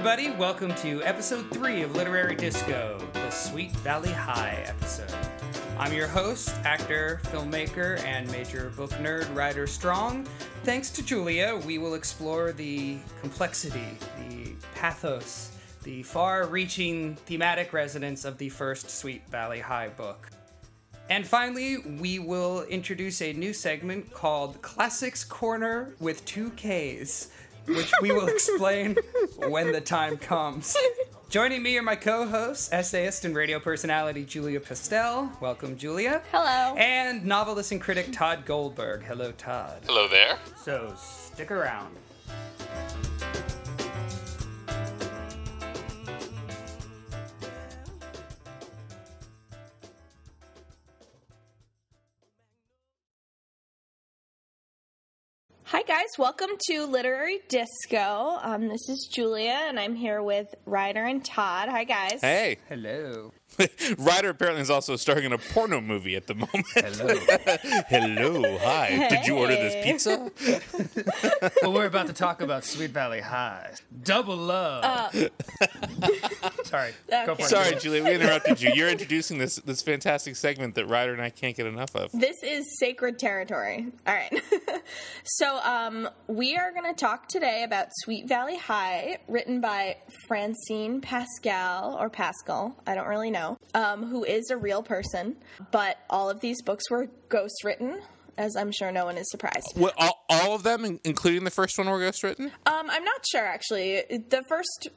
everybody. Welcome to episode three of Literary Disco, the Sweet Valley High episode. I'm your host, actor, filmmaker, and major book nerd Rider Strong. Thanks to Julia, we will explore the complexity, the pathos, the far reaching thematic resonance of the first Sweet Valley High book. And finally, we will introduce a new segment called Classics Corner with two Ks, which we will explain when the time comes. Joining me are my co hosts, essayist and radio personality Julia Pistell. Welcome, Julia. Hello. And novelist and critic Tod Goldberg. Hello, Tod. Hello there. So stick around. Hi, guys. Welcome to Literary Disco. Um, this is Julia, and I'm here with Rider and Tod. Hi, guys. Hey. Hello. Rider apparently is also starring in a porno movie at the moment. Hello. Hello. Hi. Did you order this pizza? well, we're about to talk about Sweet Valley High. Double love. Sorry. Go for it. Sorry, Julia, we interrupted you. You're introducing this this fantastic segment that Rider and I can't get enough of. This is sacred territory. All right. so, um, we are going to talk today about Sweet Valley High, written by Francine Pascal, or Pascal, I don't really know, um, who is a real person. But all of these books were ghostwritten, as I'm sure no one is surprised. All, all of them, including the first one, were ghostwritten? Um, I'm not sure, actually. The first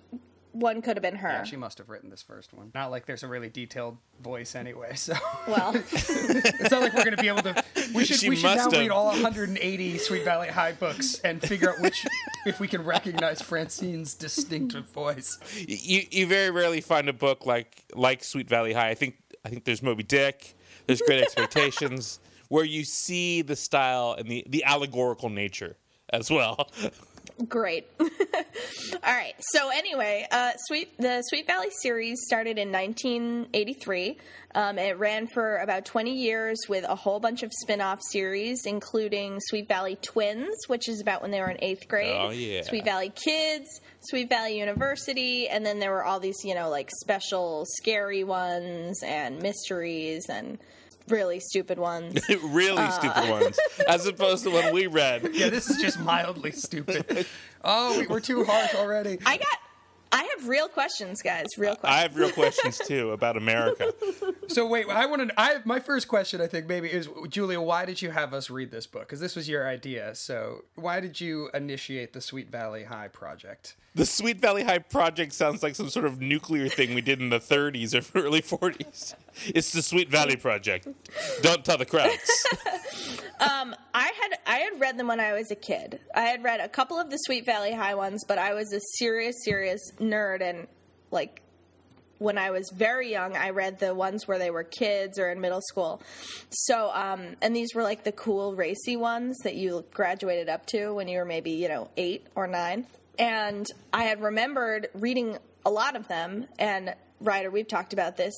one could have been her. Yeah, she must have written this first one. Not like there's a really detailed voice anyway, so well, it's not like we're going to be able to. We should She we should now have. read all 180 Sweet Valley High books and figure out which, if we can recognize Francine's distinctive voice. You, you very rarely find a book like like Sweet Valley High. I think I think there's Moby Dick. There's Great Expectations, where you see the style and the, the allegorical nature as well. Great. All right. So anyway, uh, Sweet the Sweet Valley series started in 1983. Um, it ran for about 20 years with a whole bunch of spin-off series, including Sweet Valley Twins, which is about when they were in eighth grade. Oh, yeah. Sweet Valley Kids, Sweet Valley University, and then there were all these, you know, like special scary ones and mysteries and really stupid ones. really uh, stupid ones, as opposed to when we read. Yeah, this is just mildly stupid. Oh, we- we're too harsh already. I got. I have real questions, guys. Real questions. I have real questions too about America. So wait, I want to. I my first question, I think maybe is Julia. Why did you have us read this book? Because this was your idea. So why did you initiate the Sweet Valley High project? The Sweet Valley High project sounds like some sort of nuclear thing we did in the 30s or early 40s. It's the Sweet Valley Project. Don't tell the crowds. I had I had read them when I was a kid. I had read a couple of the Sweet Valley High ones, but I was a serious, serious nerd, and like when I was very young, I read the ones where they were kids or in middle school. So, um, and these were like the cool racy ones that you graduated up to when you were maybe you know eight or nine. And I had remembered reading a lot of them. And Rider, we've talked about this.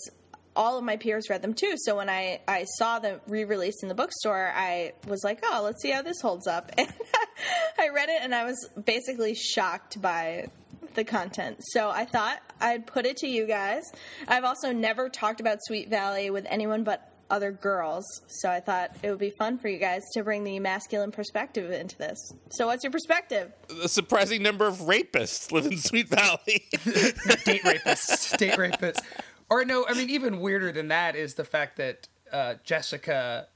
All of my peers read them too. So when I, I saw them re released in the bookstore, I was like, oh, let's see how this holds up. And I read it and I was basically shocked by the content. So I thought I'd put it to you guys. I've also never talked about Sweet Valley with anyone but other girls. So I thought it would be fun for you guys to bring the masculine perspective into this. So what's your perspective? A surprising number of rapists live in Sweet Valley. Date rapists. Date rapists. Or no, I mean even weirder than that is the fact that uh, Jessica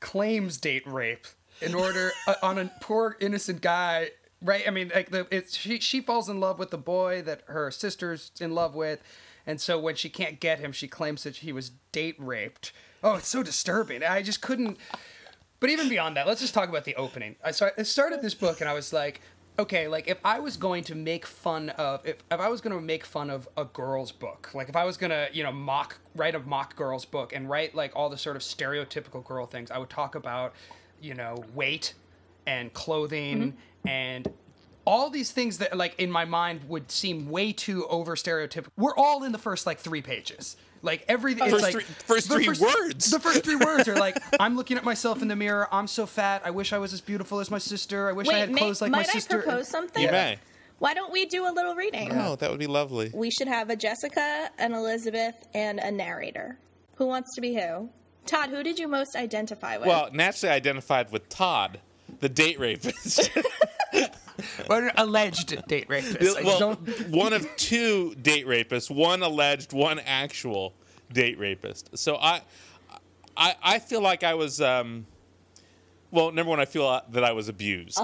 claims date rape in order uh, on a poor innocent guy. Right? I mean, like the it's she she falls in love with the boy that her sister's in love with, and so when she can't get him, she claims that he was date raped. Oh, it's so disturbing. I just couldn't. But even beyond that, let's just talk about the opening. I, so I started this book and I was like, okay, like if I was going to make fun of, if, if I was going to make fun of a girl's book, like if I was going to, you know, mock, write a mock girl's book and write like all the sort of stereotypical girl things, I would talk about, you know, weight and clothing mm-hmm. and all these things that like in my mind would seem way too over stereotypical. We're all in the first like three pages. Like everything, it's First like three- first the three words. The first three words are like, "I'm looking at myself in the mirror. I'm so fat. I wish I was as beautiful as my sister. I wish I Wait, had may, clothes like my might I sister." propose something? You may. Why don't we do a little reading? Oh, that would be lovely. We should have a Jessica, an Elizabeth, and a narrator. Who wants to be who? Tod, who did you most identify with? Well, naturally identified with Todd, the date rapist. Or alleged date rapist. I well, one of two date rapists, one alleged, one actual date rapist. So I, I, I feel like I was. Um, well, number one, I feel that I was abused.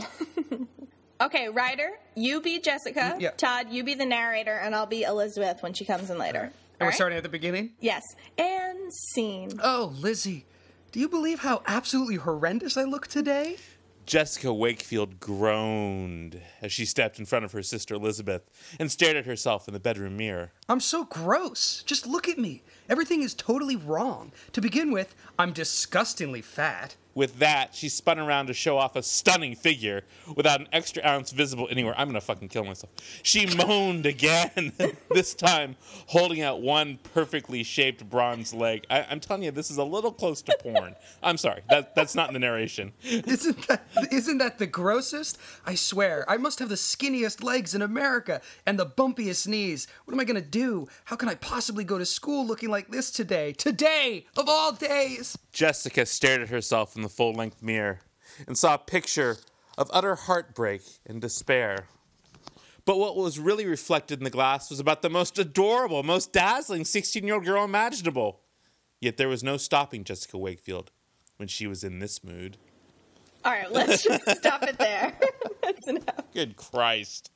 okay, Rider, you be Jessica. Yeah. Tod, you be the narrator, and I'll be Elizabeth when she comes in later. And All we're right? starting at the beginning. Yes. And scene. Oh, Lizzie, do you believe how absolutely horrendous I look today? Jessica Wakefield groaned as she stepped in front of her sister Elizabeth and stared at herself in the bedroom mirror. I'm so gross. Just look at me. Everything is totally wrong. To begin with, I'm disgustingly fat. With that, she spun around to show off a stunning figure without an extra ounce visible anywhere. I'm gonna fucking kill myself. She moaned again, this time holding out one perfectly shaped bronze leg. I, I'm telling you, this is a little close to porn. I'm sorry, that, that's not in the narration. Isn't that isn't that the grossest? I swear, I must have the skinniest legs in America and the bumpiest knees. What am I gonna do? How can I possibly go to school looking like this today? Today of all days. Jessica stared at herself in the full length mirror and saw a picture of utter heartbreak and despair. But what was really reflected in the glass was about the most adorable, most dazzling 16 year old girl imaginable. Yet there was no stopping Jessica Wakefield when she was in this mood. All right, let's just stop it there. That's enough. Good Christ.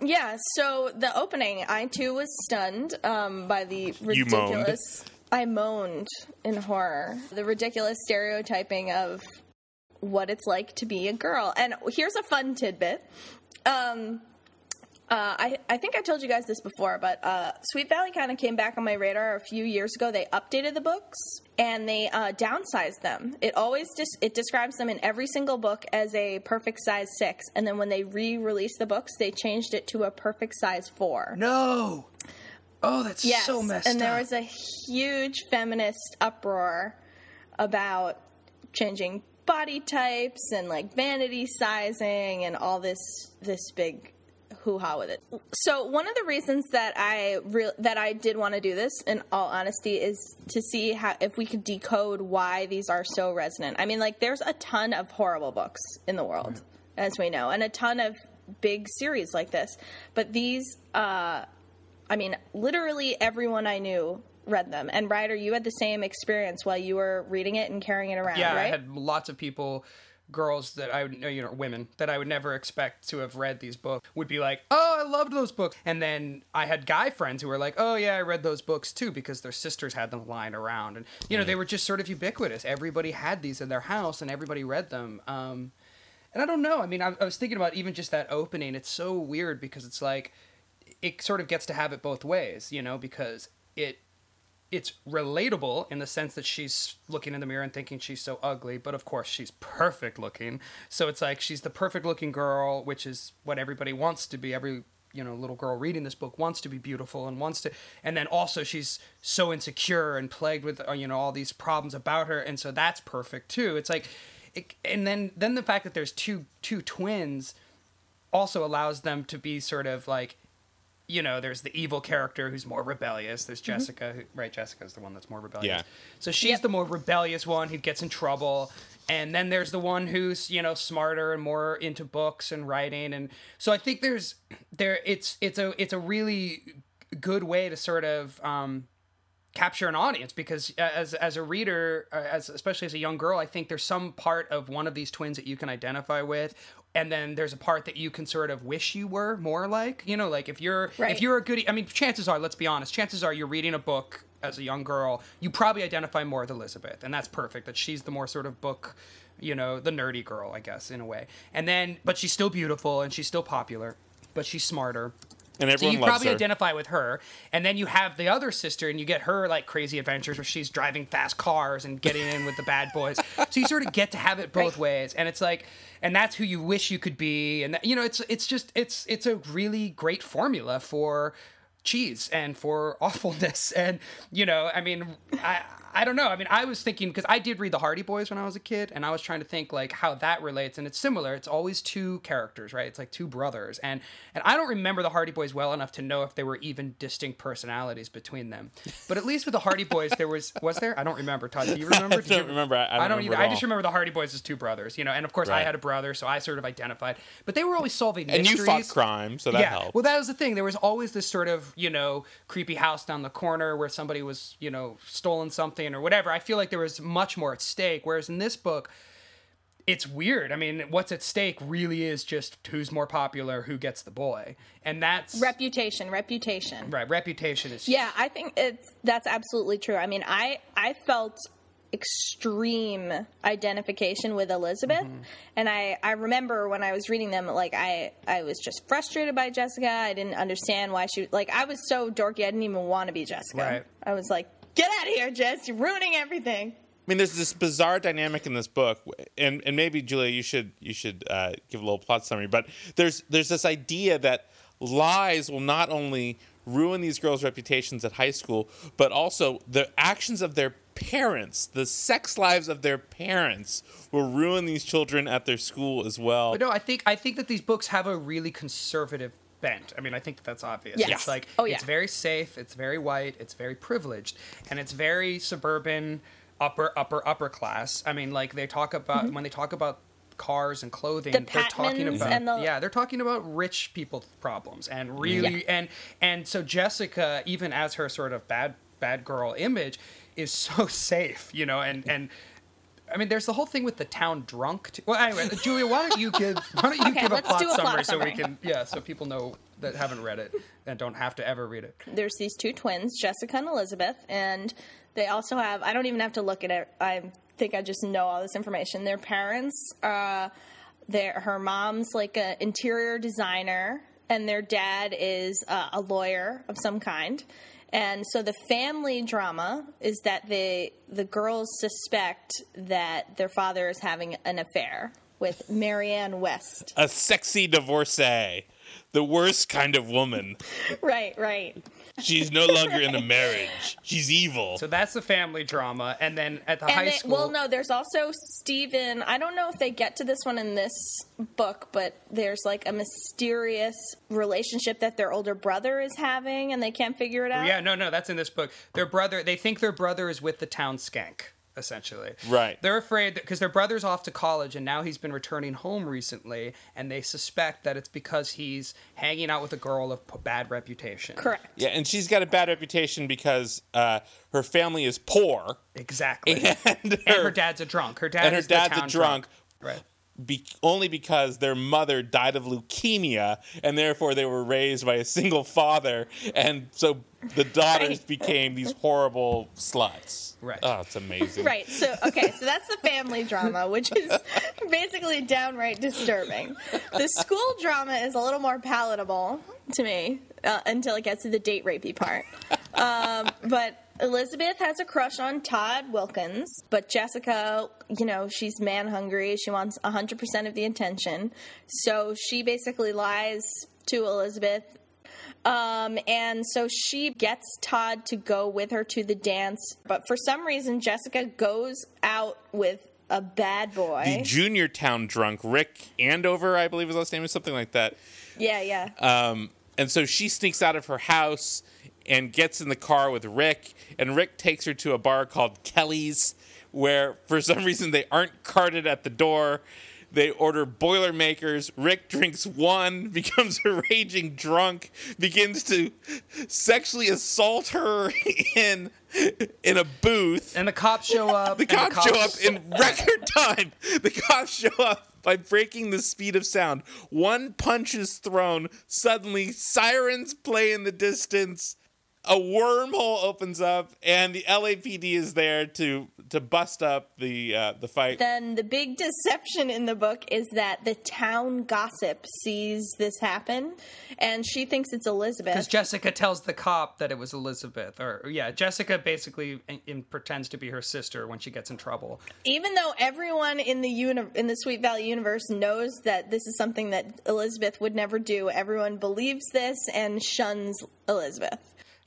Yeah, so the opening, I too was stunned um, by the You moaned. ridiculous. I moaned in horror. The ridiculous stereotyping of what it's like to be a girl. And here's a fun tidbit. Um, uh, I, I think I told you guys this before, but uh, Sweet Valley kind of came back on my radar a few years ago. They updated the books and they uh, downsized them. It always just it describes them in every single book as a perfect size six, and then when they re-released the books, they changed it to a perfect size four. No. Oh, that's Yes, so messed and there was a huge feminist uproar about changing body types and like vanity sizing and all this this big hoo-ha with it. So one of the reasons that I re- that I did want to do this in all honesty is to see how if we could decode why these are so resonant. I mean like there's a ton of horrible books in the world as we know and a ton of big series like this. But these uh I mean, literally everyone I knew read them. And Rider, you had the same experience while you were reading it and carrying it around, yeah, right? I had lots of people, girls that I would, you know, women that I would never expect to have read these books would be like, "Oh, I loved those books," and then I had guy friends who were like, "Oh yeah, I read those books too," because their sisters had them lying around, and you know, they were just sort of ubiquitous. Everybody had these in their house, and everybody read them. Um, and I don't know. I mean, I, I was thinking about even just that opening. It's so weird because it's like it sort of gets to have it both ways, you know, because it it's relatable in the sense that she's looking in the mirror and thinking she's so ugly, but of course she's perfect looking. So it's like she's the perfect looking girl, which is what everybody wants to be. Every you know little girl reading this book wants to be beautiful and wants to, and then also she's so insecure and plagued with uh, you know all these problems about her, and so that's perfect too. It's like, it, and then then the fact that there's two two twins also allows them to be sort of like you know there's the evil character who's more rebellious. There's jessica who, right jessica's the one that's more rebellious. Yeah. so she's Yep. the more rebellious one who gets in trouble. And then there's the one who's you know smarter and more into books and writing. And so i think there's there it's it's a it's a really good way to sort of um capture an audience because uh, as as a reader uh, as especially as a young girl i think there's some part of one of these twins that you can identify with and then there's a part that you can sort of wish you were more like you know like if you're Right. if you're a goody i mean chances are let's be honest chances are you're reading a book as a young girl you probably identify more with elizabeth and that's perfect that she's the more sort of book you know the nerdy girl i guess in a way and then but she's still beautiful and she's still popular but she's smarter And so you loves probably her. identify with her, and then you have the other sister, and you get her like crazy adventures where she's driving fast cars and getting in with the bad boys. So you sort of get to have it both Right. ways, and it's like, and that's who you wish you could be, and that, you know, it's it's just it's it's a really great formula for cheese and for awfulness, and you know, I mean, I I don't know. I mean, I was thinking because I did read the Hardy Boys when I was a kid, and I was trying to think like how that relates, and it's similar. It's always two characters, right? It's like two brothers, and and I don't remember the Hardy Boys well enough to know if there were even distinct personalities between them. But at least with the Hardy Boys, there was was there? I don't remember. Tod, do you remember? Did don't you, remember. I- I don't remember either. I just remember the Hardy Boys as two brothers, you know, and of course I had a brother, so I sort of identified. But they were always solving mysteries. And you fought crime, so that yeah. helped. Well, that was the thing. There was always this sort of, you know, creepy house down the corner where somebody was, you know, stolen something or whatever. I feel like there was much more at stake. Whereas in this book, it's weird. I mean, what's at stake really is just who's more popular, who gets the boy. And that's Reputation, reputation. right. Reputation is Yeah, I think it's that's absolutely true. I mean, I I felt extreme identification with Elizabeth, Mm-hmm. and I I remember when I was reading them, like I I was just frustrated by Jessica. I didn't understand why she like I was so dorky. I didn't even want to be Jessica. Right. I was like, get out of here, Jess! You're ruining everything. I mean, there's this bizarre dynamic in this book, and and maybe Julia, you should you should uh, give a little plot summary. But there's there's this idea that lies will not only ruin these girls' reputations at high school, but also the actions of their parents, the sex lives of their parents, will ruin these children at their school as well. But no, I think I think that these books have a really conservative bent. I mean, I think that that's obvious. Yes. It's like Oh, yeah. it's very safe, it's very white, it's very privileged, and it's very suburban, upper upper upper class. I mean, like they talk about when they talk about cars and clothing, Mm-hmm. The they're talking about and the- yeah, they're talking about rich people problems and really Yeah. and and so Jessica, even as her sort of bad bad girl image, is so safe, you know, and and. I mean, there's the whole thing with the town drunk. Too. Well, anyway, Julia, why don't you give why don't you Okay, give a plot a plot summary so we can yeah, so people know that haven't read it and don't have to ever read it. there's these two twins, Jessica and Elizabeth, and they also have. I don't even have to look at it. I think I just know all this information. Their parents, uh, their her mom's like an interior designer, and their dad is uh, a lawyer of some kind. And so the family drama is that the the girls suspect that their father is having an affair with Marianne West. a sexy divorcee, the worst kind of woman. right, right. She's no longer in a marriage. She's evil. So that's the family drama, and then at the And high they, school, well, no, there's also Stephen. I don't know if they get to this one in this book, but there's like a mysterious relationship that their older brother is having, and they can't figure it out. yeah, no, no, that's in this book. Their brother, they think their brother is with the town skank. Essentially, Right. They're afraid because their brother's off to college and now he's been returning home recently, and they suspect that it's because he's hanging out with a girl of p- bad reputation. Correct. Yeah, and she's got a bad reputation because uh, her family is poor, Exactly. and and her, her dad's a drunk. Her dad and her is the dad's a town drunk. Right. Be, only because their mother died of leukemia, and therefore they were raised by a single father, and so the daughters Right. became these horrible sluts. Right. Oh, it's amazing. Right. So, okay, so that's the family drama, which is basically downright disturbing. The school drama is a little more palatable to me uh, until it gets to the date rapey part. Um, but Elizabeth has a crush on Todd Wilkins, but Jessica, you know, she's man hungry. She wants 100% of the attention. So she basically lies to Elizabeth um, and so she gets Todd to go with her to the dance, but for some reason, Jessica goes out with a bad boy. The junior town drunk, Rick Andover, I believe his last name is something like that. yeah, yeah. Um, and so she sneaks out of her house and gets in the car with Rick, and Rick takes her to a bar called Kelly's, where for some reason they aren't carted at the door. They order Boilermakers. Rick drinks one, becomes a raging drunk, begins to sexually assault her in in a booth. And the cops show up. The and cops show up in record time. The cops show up by breaking the speed of sound. One punch is thrown. Suddenly, sirens play in the distance. A wormhole opens up, and the LAPD is there to to bust up the uh, the fight. then the big deception in the book is that the town gossip sees this happen, and she thinks it's Elizabeth. Because Jessica tells the cop that it was Elizabeth, or yeah, Jessica basically in, in, pretends to be her sister when she gets in trouble. even though everyone in the uni- in the Sweet Valley universe knows that this is something that Elizabeth would never do, everyone believes this and shuns Elizabeth.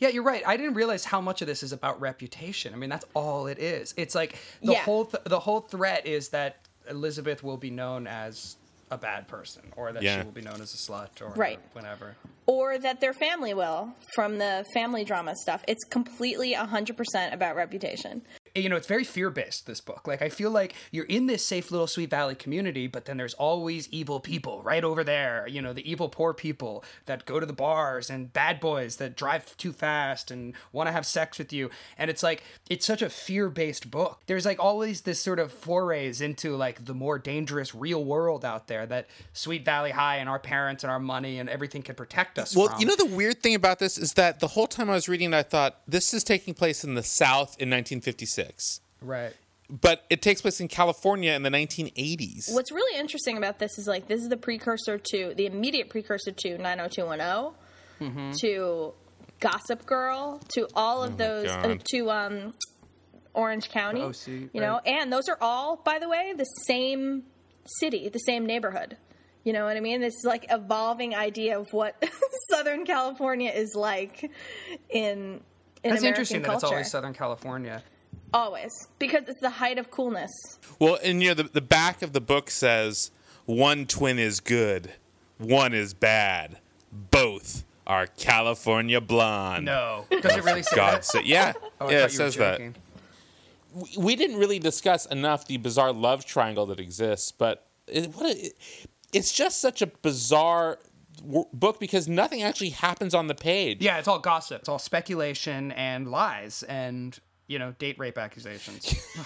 Yeah, you're right. I didn't realize how much of this is about reputation. I mean, that's all it is. It's like the Yeah. whole th- the whole threat is that Elizabeth will be known as a bad person, or that Yeah. she will be known as a slut, or Right. whatever. or that their family will from the family drama stuff. It's completely 100% about reputation. You know, it's very fear based, this book. Like, I feel like you're in this safe little Sweet Valley community, but then there's always evil people right over there. You know, the evil poor people that go to the bars and bad boys that drive too fast and want to have sex with you. And it's like, it's such a fear based book. There's like always this sort of forays into like the more dangerous real world out there that Sweet Valley High and our parents and our money and everything can protect us Well, from. you know the weird thing about this is that the whole time I was reading, I thought this is taking place in the South in 1956, right. but it takes place in California in the 1980s. What's really interesting about this is like this is the precursor to the immediate precursor to 90210 to Gossip Girl to all of those uh, to um Orange County, OC, you know, and those are all by the way the same city, the same neighborhood. You know what I mean? This is like evolving idea of what Southern California is like in in It's American interesting that culture. it's always Southern California. Always because it's the height of coolness. Well, and you know the, the back of the book says one twin is good, one is bad, both are California blonde. No. Does it really say God that? sa- yeah, Oh, yeah, it says that. we- we didn't really discuss enough the bizarre love triangle that exists, but it, what a, it's just such a bizarre w- book because nothing actually happens on the page. Yeah, it's all gossip. It's all speculation and lies and, you know, date rape accusations.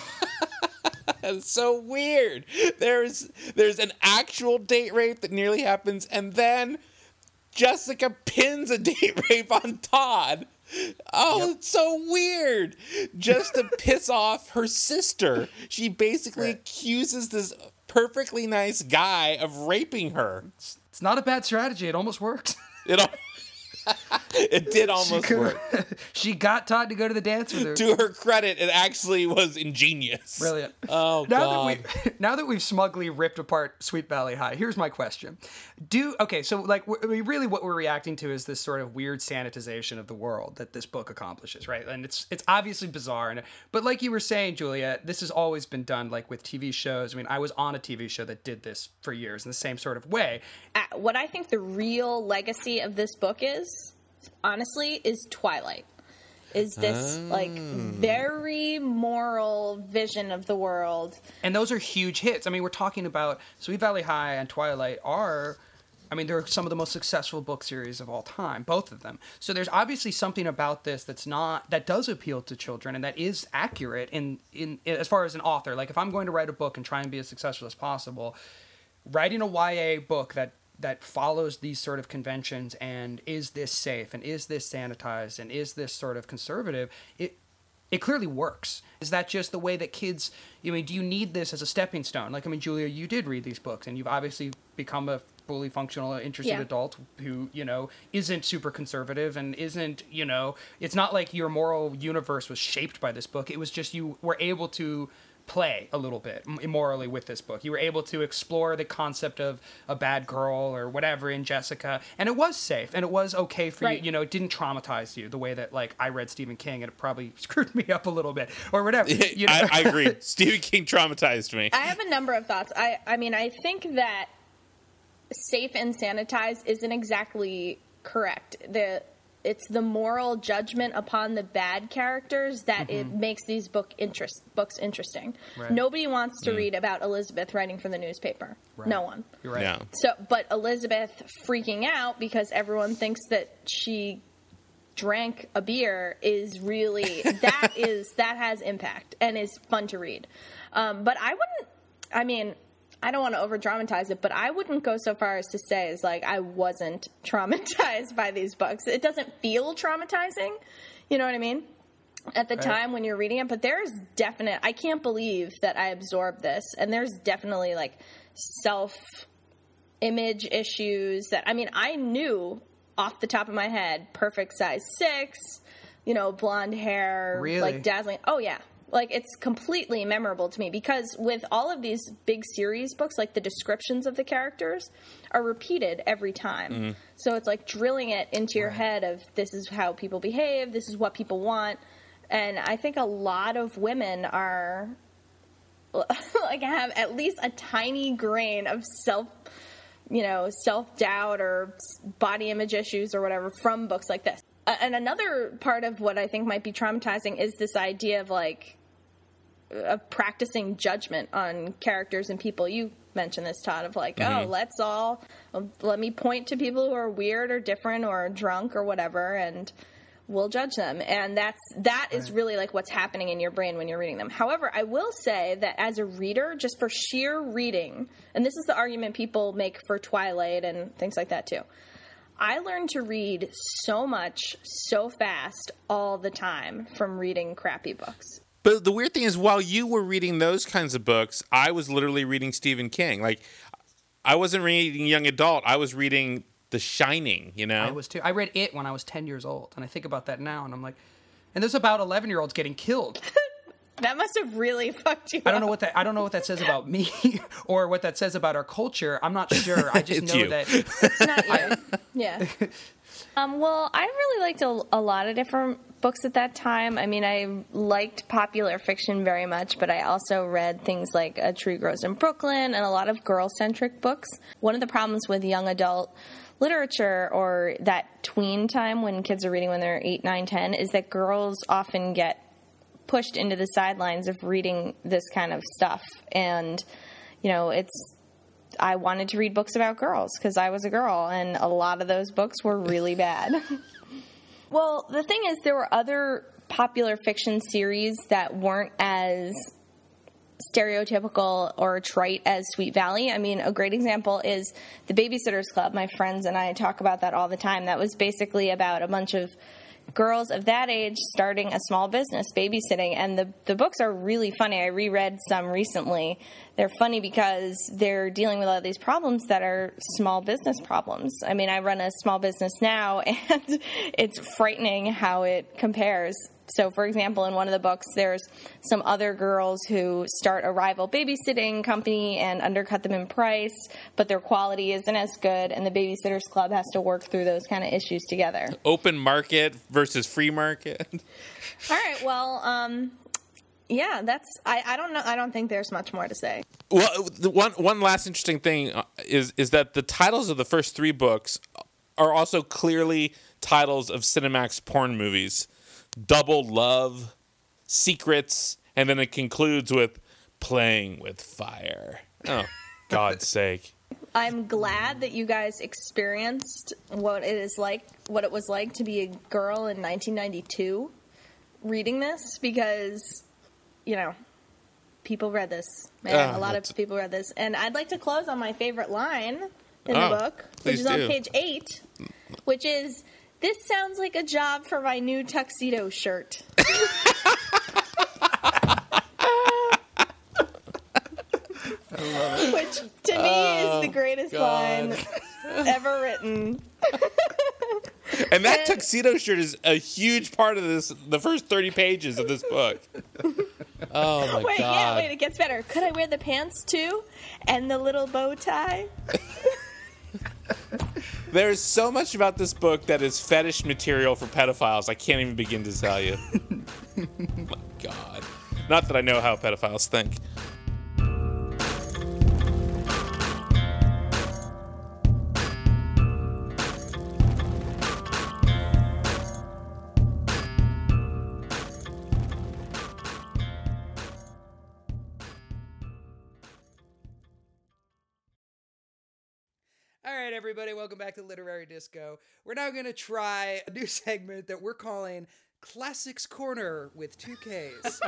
It's so weird. There's there's an actual date rape that nearly happens, and then Jessica pins a date rape on Todd. Oh, it's so weird. Just to piss off her sister. She basically Right. accuses this perfectly nice guy of raping her. it's not a bad strategy. It almost worked. It, it did almost Could- work. she got Todd to go to the dance with her. To her credit, it actually was ingenious. Brilliant. Oh, now God. that we now that we've smugly ripped apart Sweet Valley High, here's my question: Do okay? So like, w- I mean, really, what we're reacting to is this sort of weird sanitization of the world that this book accomplishes, right? And it's it's obviously bizarre, and but like you were saying, Julia, this has always been done, like with TV shows. I mean, I was on a TV show that did this for years in the same sort of way. uh, what I think the real legacy of this book is, honestly, is Twilight. Is this like oh. very moral vision of the world? and those are huge hits. I mean, we're talking about Sweet Valley High and Twilight are, I mean, they're some of the most successful book series of all time, both of them. So there's obviously something about this that's not that does appeal to children and that is accurate in in, as far as an author. Like if I'm going to write a book and try and be as successful as possible, writing a YA book that that follows these sort of conventions and is this safe and is this sanitized and is this sort of conservative it it clearly works. Is that just the way that kids i mean do you need this as a stepping stone? Like i mean julia you did read these books and you've obviously become a fully functional interested Yeah. adult who you know isn't super conservative and isn't you know it's not like your moral universe was shaped by this book. It was just you were able to play a little bit m- morally with this book. You were able to explore the concept of a bad girl or whatever in Jessica, and it was safe and it was okay for Right. you. You know, it didn't traumatize you the way that like I read Stephen King and it probably screwed me up a little bit or whatever. You know? I, I agree. Stephen King traumatized me. I have a number of thoughts. I, I mean, I think that safe and sanitized isn't exactly correct. The it's the moral judgment upon the bad characters that it makes these book interest books interesting. Right. Nobody wants to read about Elizabeth writing for the newspaper. No one. You're right. Yeah. So, but Elizabeth freaking out because everyone thinks that she drank a beer is really that is that has impact and is fun to read. Um, but I wouldn't. I mean, I don't want to over dramatize it, but I wouldn't go so far as to say as like I wasn't traumatized by these books. It doesn't feel traumatizing. You know what I mean? At the Right. time when you're reading it, but there's definite. I can't believe that I absorbed this, and there's definitely like self image issues that I mean I knew off the top of my head perfect size six, you know, blonde hair, Really? like dazzling. Oh yeah. Like it's completely memorable to me because with all of these big series books, like the descriptions of the characters are repeated every time. Mm-hmm. So it's like drilling it into your head of this is how people behave, this is what people want. And I think a lot of women are like have at least a tiny grain of self you know self-doubt or body image issues or whatever from books like this and another part of what i think might be traumatizing is this idea of like uh, of practicing judgment on characters and people. You mentioned this tod of like oh mm-hmm. let's all let me point to people who are weird or different or drunk or whatever and we'll judge them. And that's that is really like what's happening in your brain when you're reading them. However i will say that as a reader just for sheer reading and this is the argument people make for twilight and things like that too i learned to read so much so fast all the time from reading crappy books But the weird thing is, while you were reading those kinds of books, I was literally reading Stephen King. Like, I wasn't reading young adult. I was reading The Shining. You know, I was too. I read it when I was 10 years old, and I think about that now, and I'm like, and there's about 11 year olds getting killed. that must have really fucked you I don't know up. what that. I don't know what that says about me, or what that says about our culture. I'm not sure. I just know you. that. It's not you. yeah. Um, well, I really liked a, a lot of different books at that time. I mean, I liked popular fiction very much, but I also read things like A Tree Grows in Brooklyn and a lot of girl centric books. One of the problems with young adult literature or that tween time when kids are reading when they're 8, 9, 10 is that girls often get pushed into the sidelines of reading this kind of stuff. And, you know, it's I wanted to read books about girls because I was a girl, and a lot of those books were really bad. well, the thing is, there were other popular fiction series that weren't as stereotypical or trite as Sweet Valley. I mean, a great example is The Babysitters Club. My friends and I talk about that all the time. That was basically about a bunch of girls of that age starting a small business babysitting. And the the books are really funny. I reread some recently. They're funny because they're dealing with all these problems that are small business problems. I mean i run a small business now and it's frightening how it compares so for example in one of the books there's some other girls who start a rival babysitting company and undercut them in price but their quality isn't as good and the babysitters club has to work through those kind of issues together open market versus free market. All right. Well, um, yeah, that's. I, I don't know. I don't think there's much more to say. Well, the one one last interesting thing uh, is is that the titles of the first three books are also clearly titles of Cinemax porn movies. Double Love, Secrets, and then it concludes with Playing with Fire. Oh, God's sake. I'm glad that you guys experienced what it is like, what it was like to be a girl in 1992 reading this because, you know, people read this. Man, Ah, a lot that's- of people read this. And I'd like to close on my favorite line in Oh, the book, which please is on do. page eight, which is This sounds like a job for my new tuxedo shirt. Which to me is the oh, greatest Oh, God. line ever written. And that tuxedo shirt is a huge part of this the first 30 pages of this book. Oh my Wait, yeah, wait, it gets better. Could I wear the pants too? And the little bow tie? There's so much about this book that is fetish material for pedophiles. I can't even begin to tell you. my God. Not that I know how pedophiles think. Everybody, welcome back to Literary Disco. We're now going to try a new segment that we're calling Classics Corner with two Ks,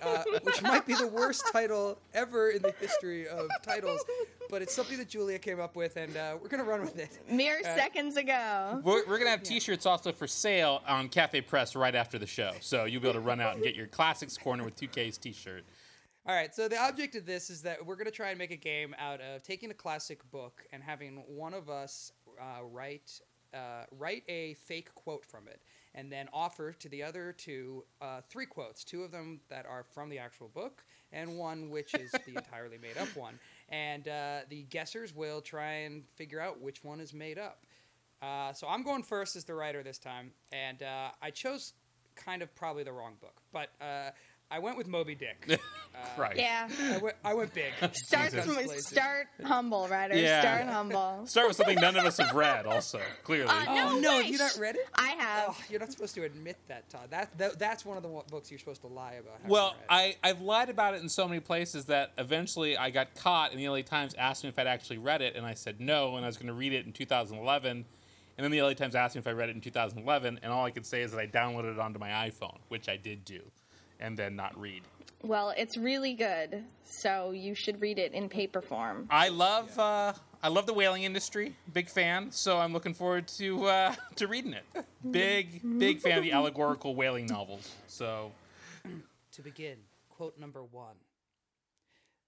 uh, which might be the worst title ever in the history of titles, but it's something that Julia came up with, and uh, we're going to run with it. Mere seconds ago. We're, we're going to have t shirts also for sale on CafePress right after the show. So you'll be able to run out and get your Classics Corner with 2K's t shirt. All right, so the object of this is that we're going to try and make a game out of taking a classic book and having one of us uh, write uh, write a fake quote from it, and then offer to the other two uh, three quotes. Two of them that are from the actual book, and one which is the entirely made up one. And uh, the guessers will try and figure out which one is made up. Uh, so I'm going first as the writer this time, and uh, I chose kind of probably the wrong book, but uh, I went with Moby Dick. right. Yeah. I, went, I went big. Start Jesus. start humble, writer. Yeah. Start humble. Start with something none of us have read. Also, clearly. Uh, Oh No no! way. Have you not read it? I have. Oh, you're not supposed to admit that, Tod. That, that that's one of the books you're supposed to lie about. Well, read. I, I've lied about it in so many places that eventually I got caught, and the LA Times asked me if I'd actually read it, and I said no, and I was going to read it in 2011. And then the LA Times asked me if I read it in 2011, and all I could say is that I downloaded it onto my iPhone, which I did do, and then not read. Well, it's really good, so you should read it in paper form. I love uh, I love the whaling industry, big fan. So I'm looking forward to uh, to reading it. Big big fan of the allegorical whaling novels. So To begin, quote number one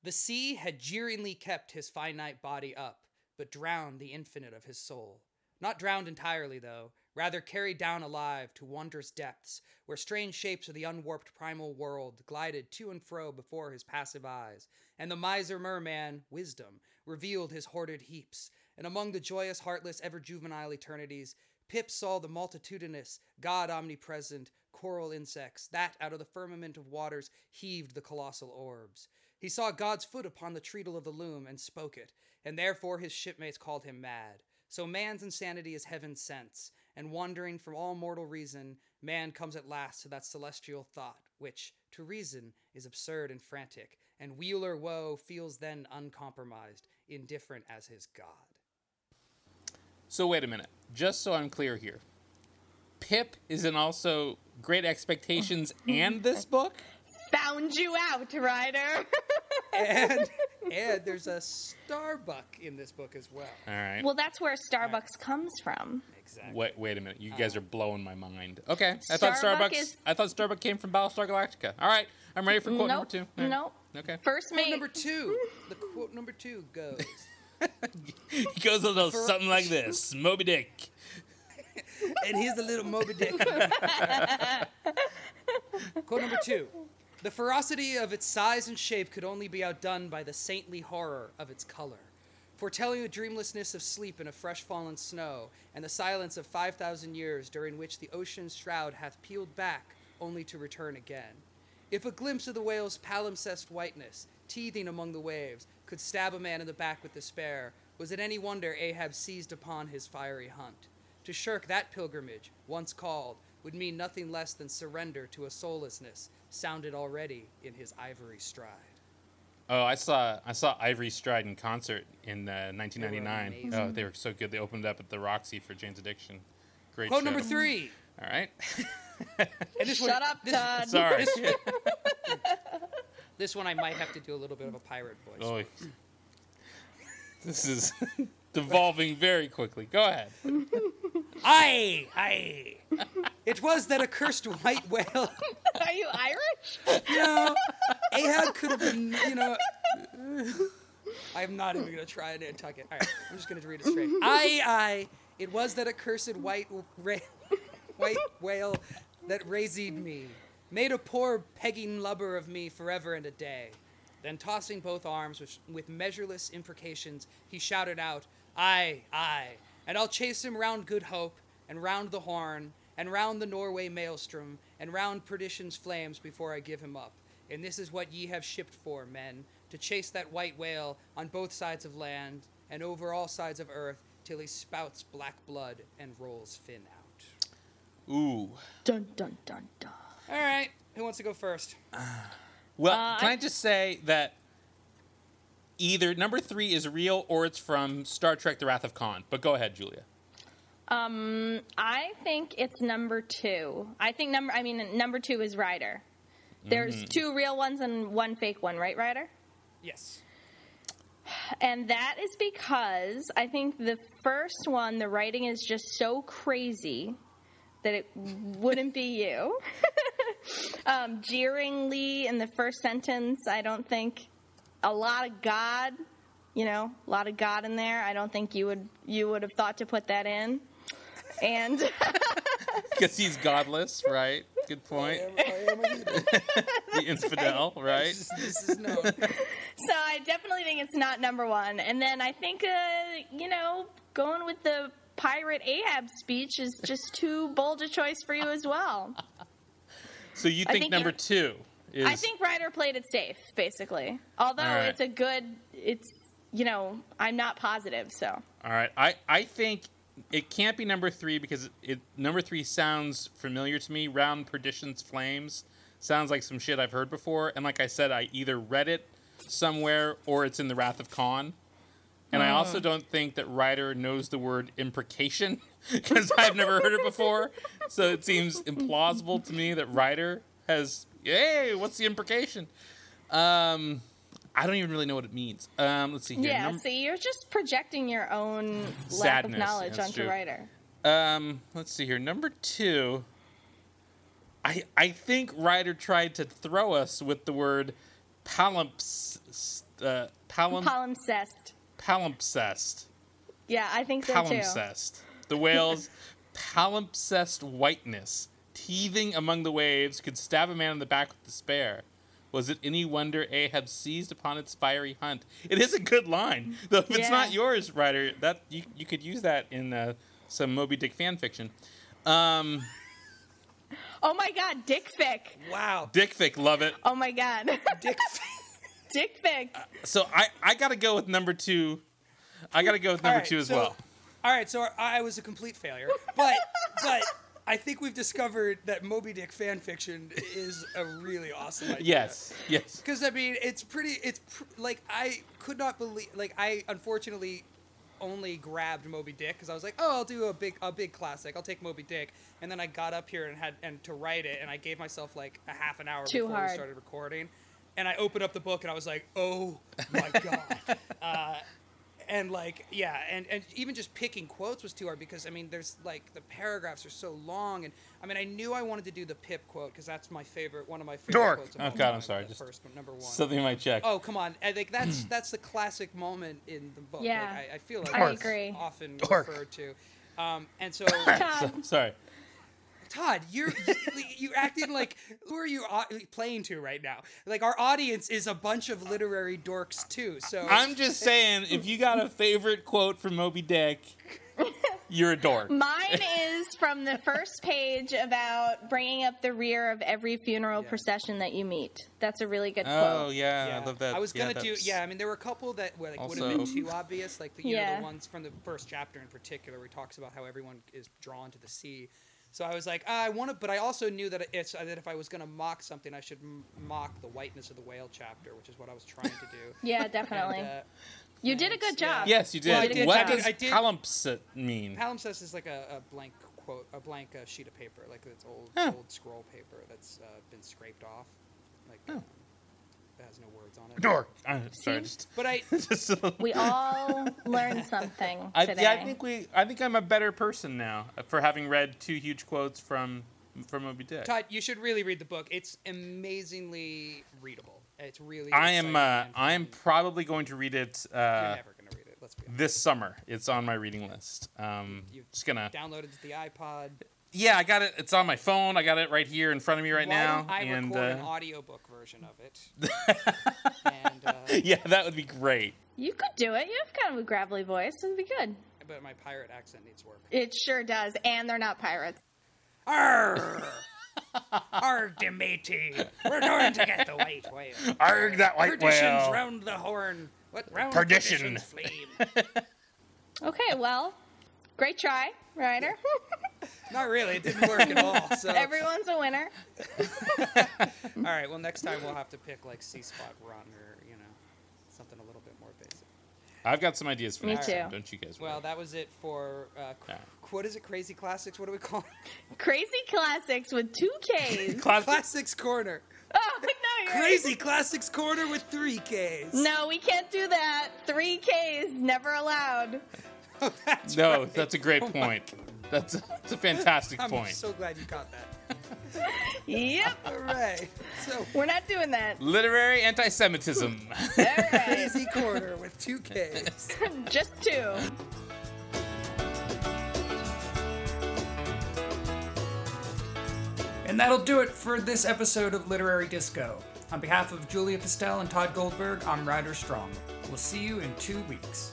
The sea had jeeringly kept his finite body up, but drowned the infinite of his soul. Not drowned entirely, though, rather carried down alive to wondrous depths, where strange shapes of the unwarped primal world glided to and fro before his passive eyes, and the miser merman, wisdom, revealed his hoarded heaps, and among the joyous, heartless, ever juvenile eternities, Pip saw the multitudinous, God omnipresent, coral insects that out of the firmament of waters heaved the colossal orbs. He saw God's foot upon the treadle of the loom and spoke it, and therefore his shipmates called him mad. So man's insanity is heaven's sense, and wandering from all mortal reason, man comes at last to that celestial thought, which, to reason, is absurd and frantic, and Wheeler Woe feels then uncompromised, indifferent as his God. so wait a minute. Just so I'm clear here, Pip is in also Great Expectations and this book. Found you out, Rider. and and there's a Starbuck in this book as well. All right. well, that's where Starbucks comes from. Exactly. Wait, wait a minute. You uh, guys are blowing my mind. Okay, I thought Starbuck Starbucks. is- I thought Starbucks came from Battlestar Galactica. All right, I'm ready for quote number two. All right. Nope. Okay. First Quote mate. number two. The quote number two goes. He goes a little something like this: Moby Dick. and here's a little Moby Dick. Quote number two. The ferocity of its size and shape could only be outdone by the saintly horror of its color, foretelling the dreamlessness of sleep in a fresh fallen snow, and the silence of 5,000 years during which the ocean's shroud hath peeled back only to return again. If a glimpse of the whale's palimpsest whiteness, teething among the waves, could stab a man in the back with despair, was it any wonder Ahab seized upon his fiery hunt? To shirk that pilgrimage, once called, would mean nothing less than surrender to a soullessness sounded already in his ivory stride. Oh, I saw I saw Ivory Stride in concert in uh, 1999. amazing. oh, they were so good. They opened up at the Roxy for Jane's Addiction. Great Quote show. number three. All right. And this Shut one, up, this, Tod. Sorry. This, this one I might have to do a little bit of a pirate voice. Oh, this is devolving very quickly. Go ahead. Aye, aye. It was that accursed white whale. Are you Irish? No, Ahab could have been, you know. I'm not even going to try and tuck it. All right, I'm just going to read it straight. Aye, aye. It was that accursed white, ra- white whale that raised me, made a poor pegging lubber of me forever and a day. Then, tossing both arms with, with measureless imprecations, he shouted out, Aye, aye, and I'll chase him round Good Hope, and round the Horn, and round the Norway Maelstrom, and round Perdition's flames before I give him up. And this is what ye have shipped for, men, to chase that white whale on both sides of land, and over all sides of earth, till he spouts black blood and rolls fin out. Ooh. Dun dun dun dun. All right, who wants to go first? Well, Uh, can I, I- just say that either number three is real or it's from Star Trek: The Wrath of Khan? But go ahead, Julia. Um, I think it's number two. I think number. I mean, number two is Rider. There's two real ones and one fake one, right, Rider? Yes. And that is because I think the first one, the writing is just so crazy that it wouldn't be you. um, jeeringly in the first sentence, I don't think a lot of God, you know, a lot of God in there. I don't think you would you would have thought to put that in. And Because he's godless, right? Good point. the infidel, right? This, this is known. So I definitely think it's not number one. And then I think, uh, you know, going with the pirate Ahab speech is just too bold a choice for you as well. So you think, think number two is I think Rider played it safe, basically. Although right. it's a good, it's, you know, I'm not positive, so. all right. I I think it can't be number three because it number three sounds familiar to me. Round perdition's flames sounds like some shit I've heard before, and like I said, I either read it somewhere or it's in the Wrath of Khan. And I also hmm. don't think that Rider knows the word imprecation because I've never heard it before. So it seems implausible to me that Rider has, hey, what's the imprecation? Um, I don't even really know what it means. Um, let's see here. Yeah, Num- see, you're just projecting your own lack of knowledge that's onto true. Rider. Um, let's see here. Number two. I I think Rider tried to throw us with the word palimps, uh, palim, Palimpsest. palimpsest. Yeah, I think so too. Palimpsest. The whale's palimpsest whiteness, teething among the waves, could stab a man in the back with despair. Was it any wonder Ahab seized upon its fiery hunt? It is a good line, though. If it's not yours, Rider, that you, you could use that in uh, some Moby Dick fan fiction. Um, Oh my god, Dick Fick. Wow. Dick fic, love it. Oh my god. Dick. Dick Fick. So I I gotta go with number two. I gotta go with number All right, two as so- well. All right, so I was a complete failure, but but I think we've discovered that Moby Dick fan fiction is a really awesome idea. Yes, yes. Because I mean, it's pretty. It's pr- like I could not believe. Like I unfortunately only grabbed Moby Dick because I was like, oh, I'll do a big a big classic. I'll take Moby Dick, and then I got up here and had and to write it, and I gave myself like a half an hour Too before hard. we started recording, and I opened up the book and I was like, oh my god. uh, and like yeah and, and even just picking quotes was too hard because i mean there's like the paragraphs are so long and i mean i knew i wanted to do the pip quote because that's my favorite one of my favorite Dork. quotes of Oh, all God, I'm sorry, the just- first one number one Something might check. Oh come on! I think that's that's the classic moment in the book. Yeah. like, I, I feel like I agree. often Dork. referred to. Um, and so, Tod. Sorry. Tod, you're you, you're acting like who are you playing to right now? Like our audience is a bunch of literary dorks too. So I'm just saying, if you got a favorite quote from Moby Dick, you're a dork. Mine is from the first page about bringing up the rear of every funeral Yeah. procession that you meet. That's a really good Oh quote. yeah, yeah, I love that. I was Yeah, gonna do. that's- Yeah, I mean there were a couple that were, like would have been too obvious, like the, you know the ones from the first chapter in particular, where he talks about how everyone is drawn to the sea. So I was like, ah, I want to, but I also knew that it's that if I was gonna mock something, I should m- mock the whiteness of the whale chapter, which is what I was trying to do. Yeah, definitely. And, uh, you did a good Yeah. job. Yes, you did. Well, I did- what I does I did- palimpsest mean? Palimpsest is like a, a blank quote, a blank uh, sheet of paper, like it's old Huh. old scroll paper that's uh, been scraped off, like Oh. um, that has no words on it. dork. I'm sorry. Just, But I, just a little- We all learned something I, today. yeah, I think we. I think I'm a better person now for having read two huge quotes from from Moby Dick. Tod, you should really read the book. It's amazingly readable. It's really. I am. exciting Uh, and I am fun. probably going to read it You're uh, never gonna read it. Let's be honest. this summer. It's on my reading list. Um, You just gonna. Download it to the iPod. Yeah, I got it. It's on my phone. I got it right here in front of me right Why now. don't I and record an uh, audiobook version of it? and uh, yeah, that would be great. You could do it. You have kind of a gravelly voice. It'd be good. but my pirate accent needs work. It sure does. And they're not pirates. Arr! Arr, de matey. We're going to get the white whale. Arg that white Perditions whale. round the horn. What round Perdition. perdition's flame? Okay, well, great try, Rider. Not really. It didn't work at all. So Everyone's a winner. all right. Well, next time we'll have to pick like See Spot Run or you know something a little bit more basic. I've got some ideas for Me next too. time. Don't you guys? Well, worry. that was it for uh, qu- Yeah. what is it? Crazy classics. What do we call it? Crazy classics with two Ks. Classic- Classics Corner. oh no, you're right. Crazy Classics Corner with three Ks. No, we can't do that. Three Ks, never allowed. that's no, right. that's a great Oh my- point. That's that's a fantastic point. I'm so glad you caught that. Yep, All right. So we're not doing that. Literary anti-Semitism. All right, Crazy Corner with two Ks. just two. And that'll do it for this episode of Literary Disco. On behalf of Julia Pistell and Tod Goldberg, I'm Rider Strong. We'll see you in two weeks.